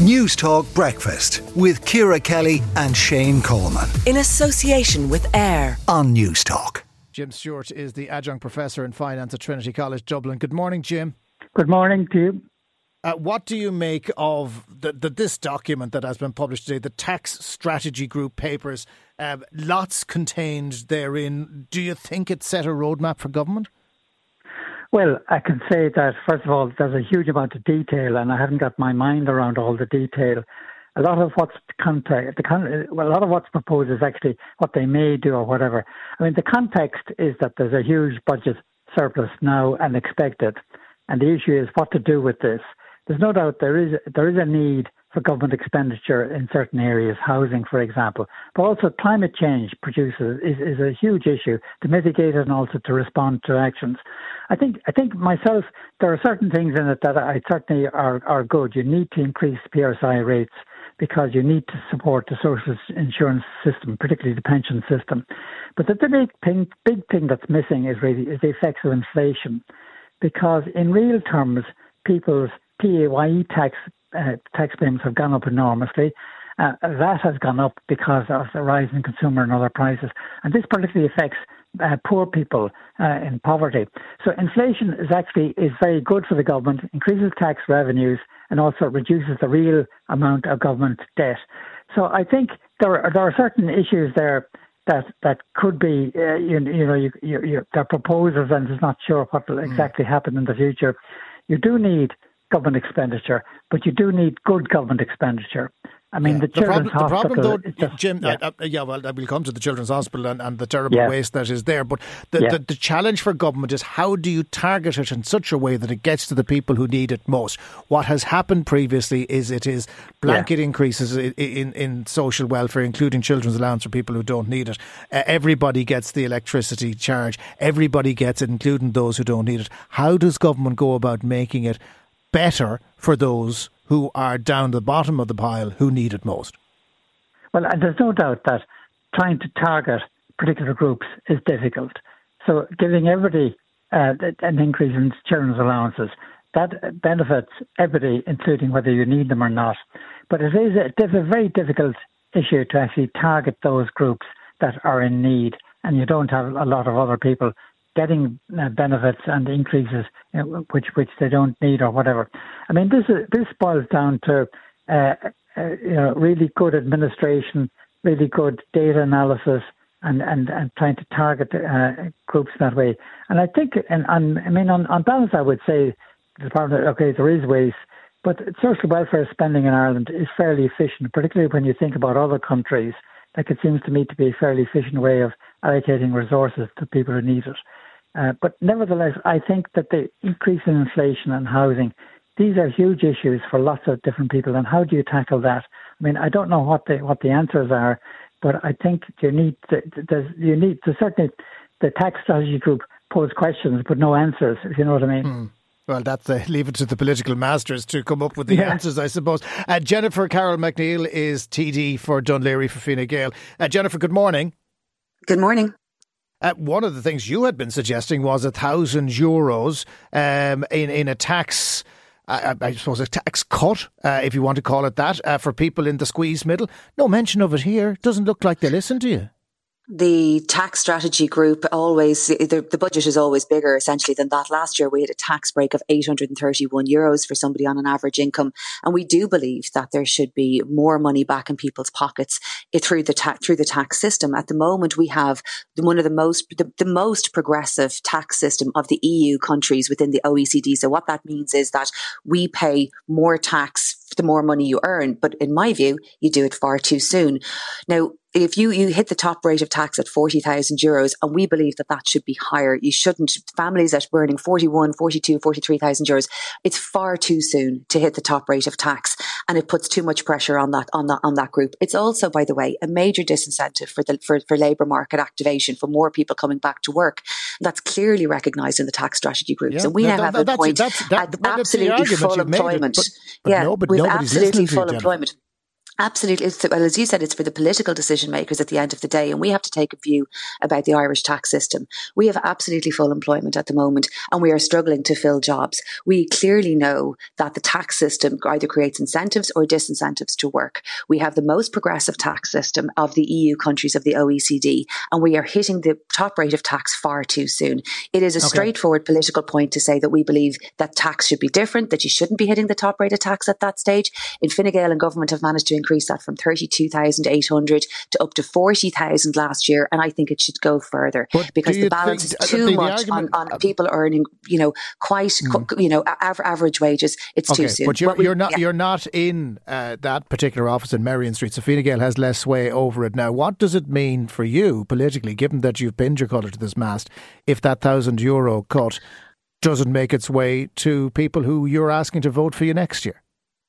Newstalk Breakfast with Ciara Kelly and Shane Coleman. In association with AIR on Newstalk. Jim Stewart is the adjunct professor in finance at Trinity College Dublin. Good morning, Jim. Good morning to you. Uh, what do you make of the, the, this document that has been published today, the Tax Strategy Group papers? Uh, lots contained therein. Do you think it set a roadmap for government? Well, I can say that, first of all, there's a huge amount of detail, and I haven't got my mind around all the detail. A lot of what's context, the a lot of what's proposed is actually what they may do or whatever. I mean, the context is that there's a huge budget surplus now and expected, and the issue is what to do with this. There's no doubt there is there is a need for government expenditure in certain areas, housing, for example. But also climate change produces is, is a huge issue to mitigate it and also to respond to actions. I think I think myself there are certain things in it that I certainly are, are good. You need to increase PRSI rates because you need to support the social insurance system, particularly the pension system. But the, the big thing big thing that's missing is really is the effects of inflation. Because in real terms, people's PAYE tax uh, tax payments have gone up enormously. Uh, that has gone up because of the rise in consumer and other prices, and this particularly affects uh, poor people uh, in poverty. So inflation is actually is very good for the government, increases tax revenues, and also reduces the real amount of government debt. So I think there are, there are certain issues there that that could be uh, you, you, know you, you, you, they're proposals and it's not sure what will hmm. exactly happen in the future. You do need government expenditure, but you do need good government expenditure. I mean, yeah. the, the children's problem, hospital. The problem, though, Jim, yeah. Uh, uh, yeah, well, we'll come to the children's hospital and, and the terrible yeah. waste that is there. But the, the, the, challenge for government is how do you target it in such a way that it gets to the people who need it most? What has happened previously is it is blanket increases in, in, in, social welfare, including children's allowance for people who don't need it. Uh, everybody gets the electricity charge. Everybody gets it, including those who don't need it. How does government go about making it better for those who are down the bottom of the pile who need it most. Well, and there's no doubt that trying to target particular groups is difficult. So giving everybody uh, an increase in children's allowances, that benefits everybody, including whether you need them or not. But it is a, a very difficult issue to actually target those groups that are in need, and you don't have a lot of other people getting uh, benefits and increases know, which which they don't need or whatever. I mean, this is, this boils down to uh, uh, you know really good administration, really good data analysis, and and, and trying to target uh, groups that way. And I think, and, and I mean, on, on balance, I would say the department. Okay, there is waste. But social welfare spending in Ireland is fairly efficient, particularly when you think about other countries. Like it seems to me to be a fairly efficient way of allocating resources to people who need it. Uh, but nevertheless, I think that the increase in inflation and housing, these are huge issues for lots of different people. And how do you tackle that? I mean, I don't know what the what the answers are, but I think you need to, you need to certainly the tax strategy group pose questions but no answers. If you know what I mean. Mm. Well, that's uh, leave it to the political masters to come up with the yeah. answers, I suppose. Uh, Jennifer Carroll MacNeill is TD for Laoghaire for Fine Gael. Uh, Jennifer, good morning. Good morning. Uh, one of the things you had been suggesting was a thousand euros um, in in a tax. Uh, I suppose a tax cut, uh, if you want to call it that, uh, for people in the squeeze middle. No mention of it here. Doesn't look like they listen to you the tax strategy group always the, the, budget is always bigger essentially than that last year we had a tax break of 831 euros for somebody on an average income and we do believe that there should be more money back in people's pockets eh, through the tax through the tax system at the moment we have one of the most the, the most progressive tax system of the EU countries within the OECD so what that means is that we pay more tax the more money you earn. But in my view, you do it far too soon. Now, if you, you hit the top rate of tax at 40,000 euros, and we believe that that should be higher, you shouldn't, families that are earning 41, 42, 43,000 euros, it's far too soon to hit the top rate of tax. And it puts too much pressure on that, on that, on that group. It's also, by the way, a major disincentive for the, for, for labour market activation, for more people coming back to work. That's clearly recognised in the tax strategy groups. Yeah. And we no, now have a point that's, that, at absolutely full employment. But, but yeah, no, but with absolutely full employment. Absolutely. Well, as you said, it's for the political decision makers at the end of the day. And we have to take a view about the Irish tax system. We have absolutely full employment at the moment and we are struggling to fill jobs. We clearly know that the tax system either creates incentives or disincentives to work. We have the most progressive tax system of the EU countries of the OECD and we are hitting the top rate of tax far too soon. It is a okay. straightforward political point to say that we believe that tax should be different, that you shouldn't be hitting the top rate of tax at that stage. In Fine Gael and government have managed to increase increase that from 32,800 to up to 40,000 last year. And I think it should go further but because the balance think, is too the, the much argument, on, on people earning, you know, quite, mm. you know, average wages. It's okay, too soon. But you're, we, you're not, yeah. you're not in uh, that particular office in Merrion Street. So Fine Gael has less sway over it now. What does it mean for you politically, given that you've pinned your colour to this mast, if that thousand euro cut doesn't make its way to people who you're asking to vote for you next year?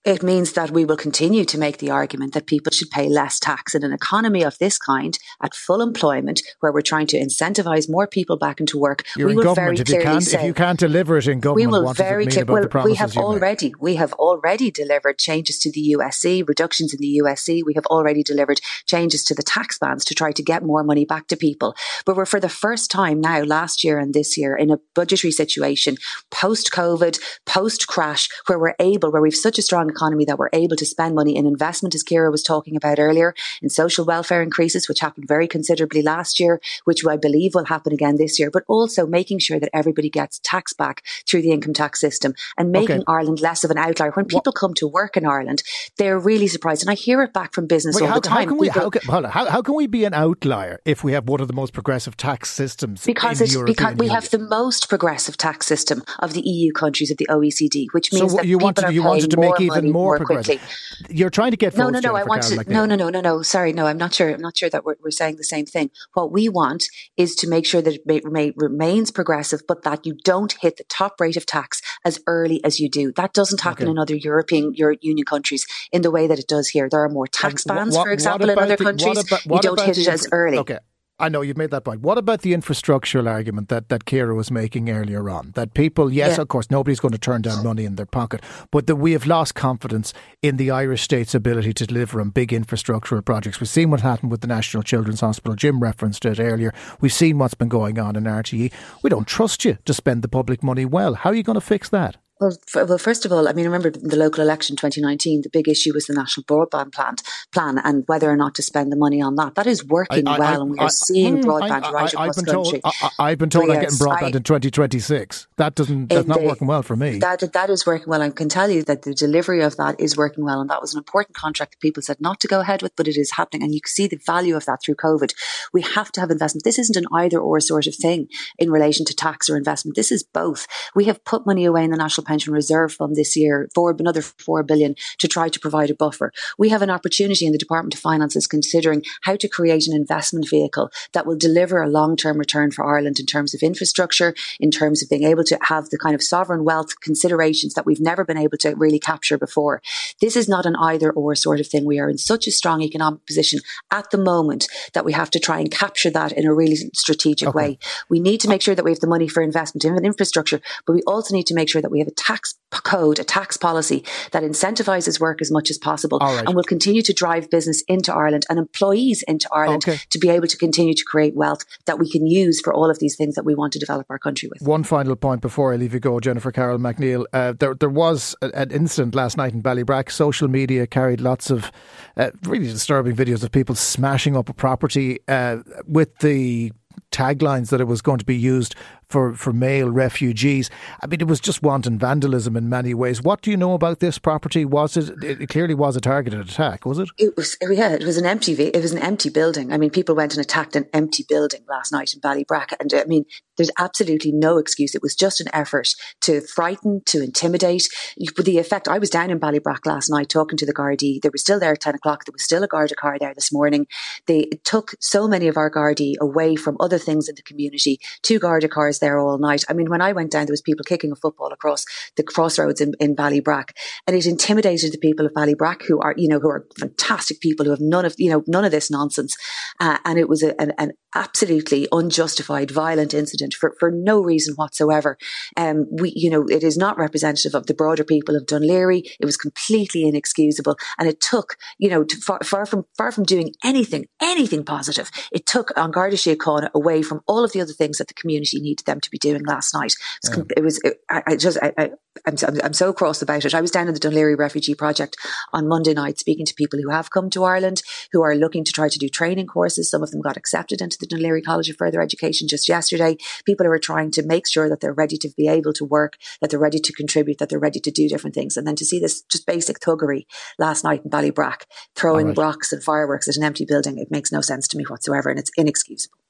It means that we will continue to make the argument that people should pay less tax in an economy of this kind at full employment where we're trying to incentivize more people back into work. You're we in will government. Very if, you can't, say, if you can't deliver it in government, we will very clear, well, we have already make? we have already delivered changes to the USC, reductions in the USC. We have already delivered changes to the tax bands to try to get more money back to people. But we're for the first time now, last year and this year, in a budgetary situation post COVID, post crash, where we're able, where we've such a strong economy that we're able to spend money in investment, as Ciara was talking about earlier, in social welfare increases, which happened very considerably last year, which I believe will happen again this year, but also making sure that everybody gets tax back through the income tax system and making okay. Ireland less of an outlier. When people what? come to work in Ireland, they're really surprised. And I hear it back from business Wait, all how, the time. How can, we, how, can, how, how can we be an outlier if we have one of the most progressive tax systems because it's, because we Union. have the most progressive tax system of the EU countries of the OECD, which means so that you wanted, you wanted to make even more, progressive. Quickly. You're trying to get no, no, no. I want to. no, no, no, no, no. Sorry, no. I'm not sure. I'm not sure that we're, we're saying the same thing. What we want is to make sure that it may, may, remains progressive, but that you don't hit the top rate of tax as early as you do. That doesn't happen okay. in other European Euro- Union countries in the way that it does here. There are more tax bands, what, for example, in other the, countries. About, you don't hit it as early. Okay. I know you've made that point. What about the infrastructural argument that, that Ciara was making earlier on? That people, yes, yeah. of course, nobody's going to turn down money in their pocket, but that we have lost confidence in the Irish state's ability to deliver on big infrastructural projects. We've seen what happened with the National Children's Hospital. Jim referenced it earlier. We've seen what's been going on in RTE. We don't trust you to spend the public money well. How are you going to fix that? Well, for, well, first of all, I mean, remember the local election 2019, the big issue was the national broadband plan, plan and whether or not to spend the money on that. That is working I, I, well, I, and we are seeing hmm, broadband right across the country. I, have been told I'm getting broadband in 2026. That doesn't, that's not the, working well for me. That, that is working well. I can tell you that the delivery of that is working well. And that was an important contract that people said not to go ahead with, but it is happening. And you can see the value of that through COVID. We have to have investment. This isn't an either or sort of thing in relation to tax or investment. This is both. We have put money away in the National Pension Reserve Fund this year for another 4 billion to try to provide a buffer. We have an opportunity in the Department of Finances considering how to create an investment vehicle that will deliver a long-term return for Ireland in terms of infrastructure, in terms of being able to have the kind of sovereign wealth considerations that we've never been able to really capture before. This is not an either or sort of thing. We are in such a strong economic position at the moment that we have to try and capture that in a really strategic okay. way. We need to make sure that we have the money for investment in infrastructure, but we also need to make sure that we have a tax code, a tax policy that incentivizes work as much as possible right. and will continue to drive business into Ireland and employees into Ireland okay. to be able to continue to create wealth that we can use for all of these things that we want to develop our country with. One final point before I leave you go, Jennifer Carroll MacNeill. Uh, there, there was an incident last night in Ballybrack. Social media carried lots of uh, really disturbing videos of people smashing up a property uh, with the taglines that it was going to be used for, for male refugees. I mean, it was just wanton vandalism in many ways. What do you know about this property? Was it, it clearly was a targeted attack, was it? It was, oh, yeah, it was an empty, it was an empty building. I mean, people went and attacked an empty building last night in Ballybrack. And I mean, there's absolutely no excuse. It was just an effort to frighten, to intimidate. The effect, I was down in Ballybrack last night talking to the Gardaí. They were still there at 10 o'clock. There was still a Garda car there this morning. They took so many of our Gardaí away from other things in the community. Two Garda cars there all night. I mean, when I went down, there was people kicking a football across the crossroads in, in Ballybrack, and it intimidated the people of Ballybrack, who are you know who are fantastic people who have none of you know none of this nonsense. Uh, and it was a, an, an, absolutely unjustified, violent incident for, for no reason whatsoever. Um, we, you know, it is not representative of the broader people of Dún Laoghaire. It was completely inexcusable, and it took, you know, to, far, far from far from doing anything, anything positive, it took An Garda Síochána away from all of the other things that the community needed them to be doing last night. It was, yeah. it was it, I, I, just, I, I, I'm, I'm so cross about it. I was down in the Dún Laoghaire Refugee Project on Monday night speaking to people who have come to Ireland, who are looking to try to do training courses. Some of them got accepted into the Dún Laoghaire College of Further Education just yesterday. People who are trying to make sure that they're ready to be able to work, that they're ready to contribute, that they're ready to do different things. And then to see this just basic thuggery last night in Ballybrack, throwing right. rocks and fireworks at an empty building, it makes no sense to me whatsoever and it's inexcusable.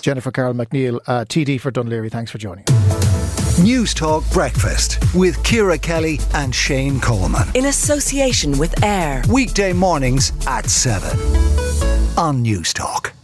Jennifer Carroll MacNeill, uh, TD for Dún Laoghaire, thanks for joining. Newstalk Breakfast with Ciara Kelly and Shane Coleman. In association with AIR. Weekday mornings at 7 on Newstalk.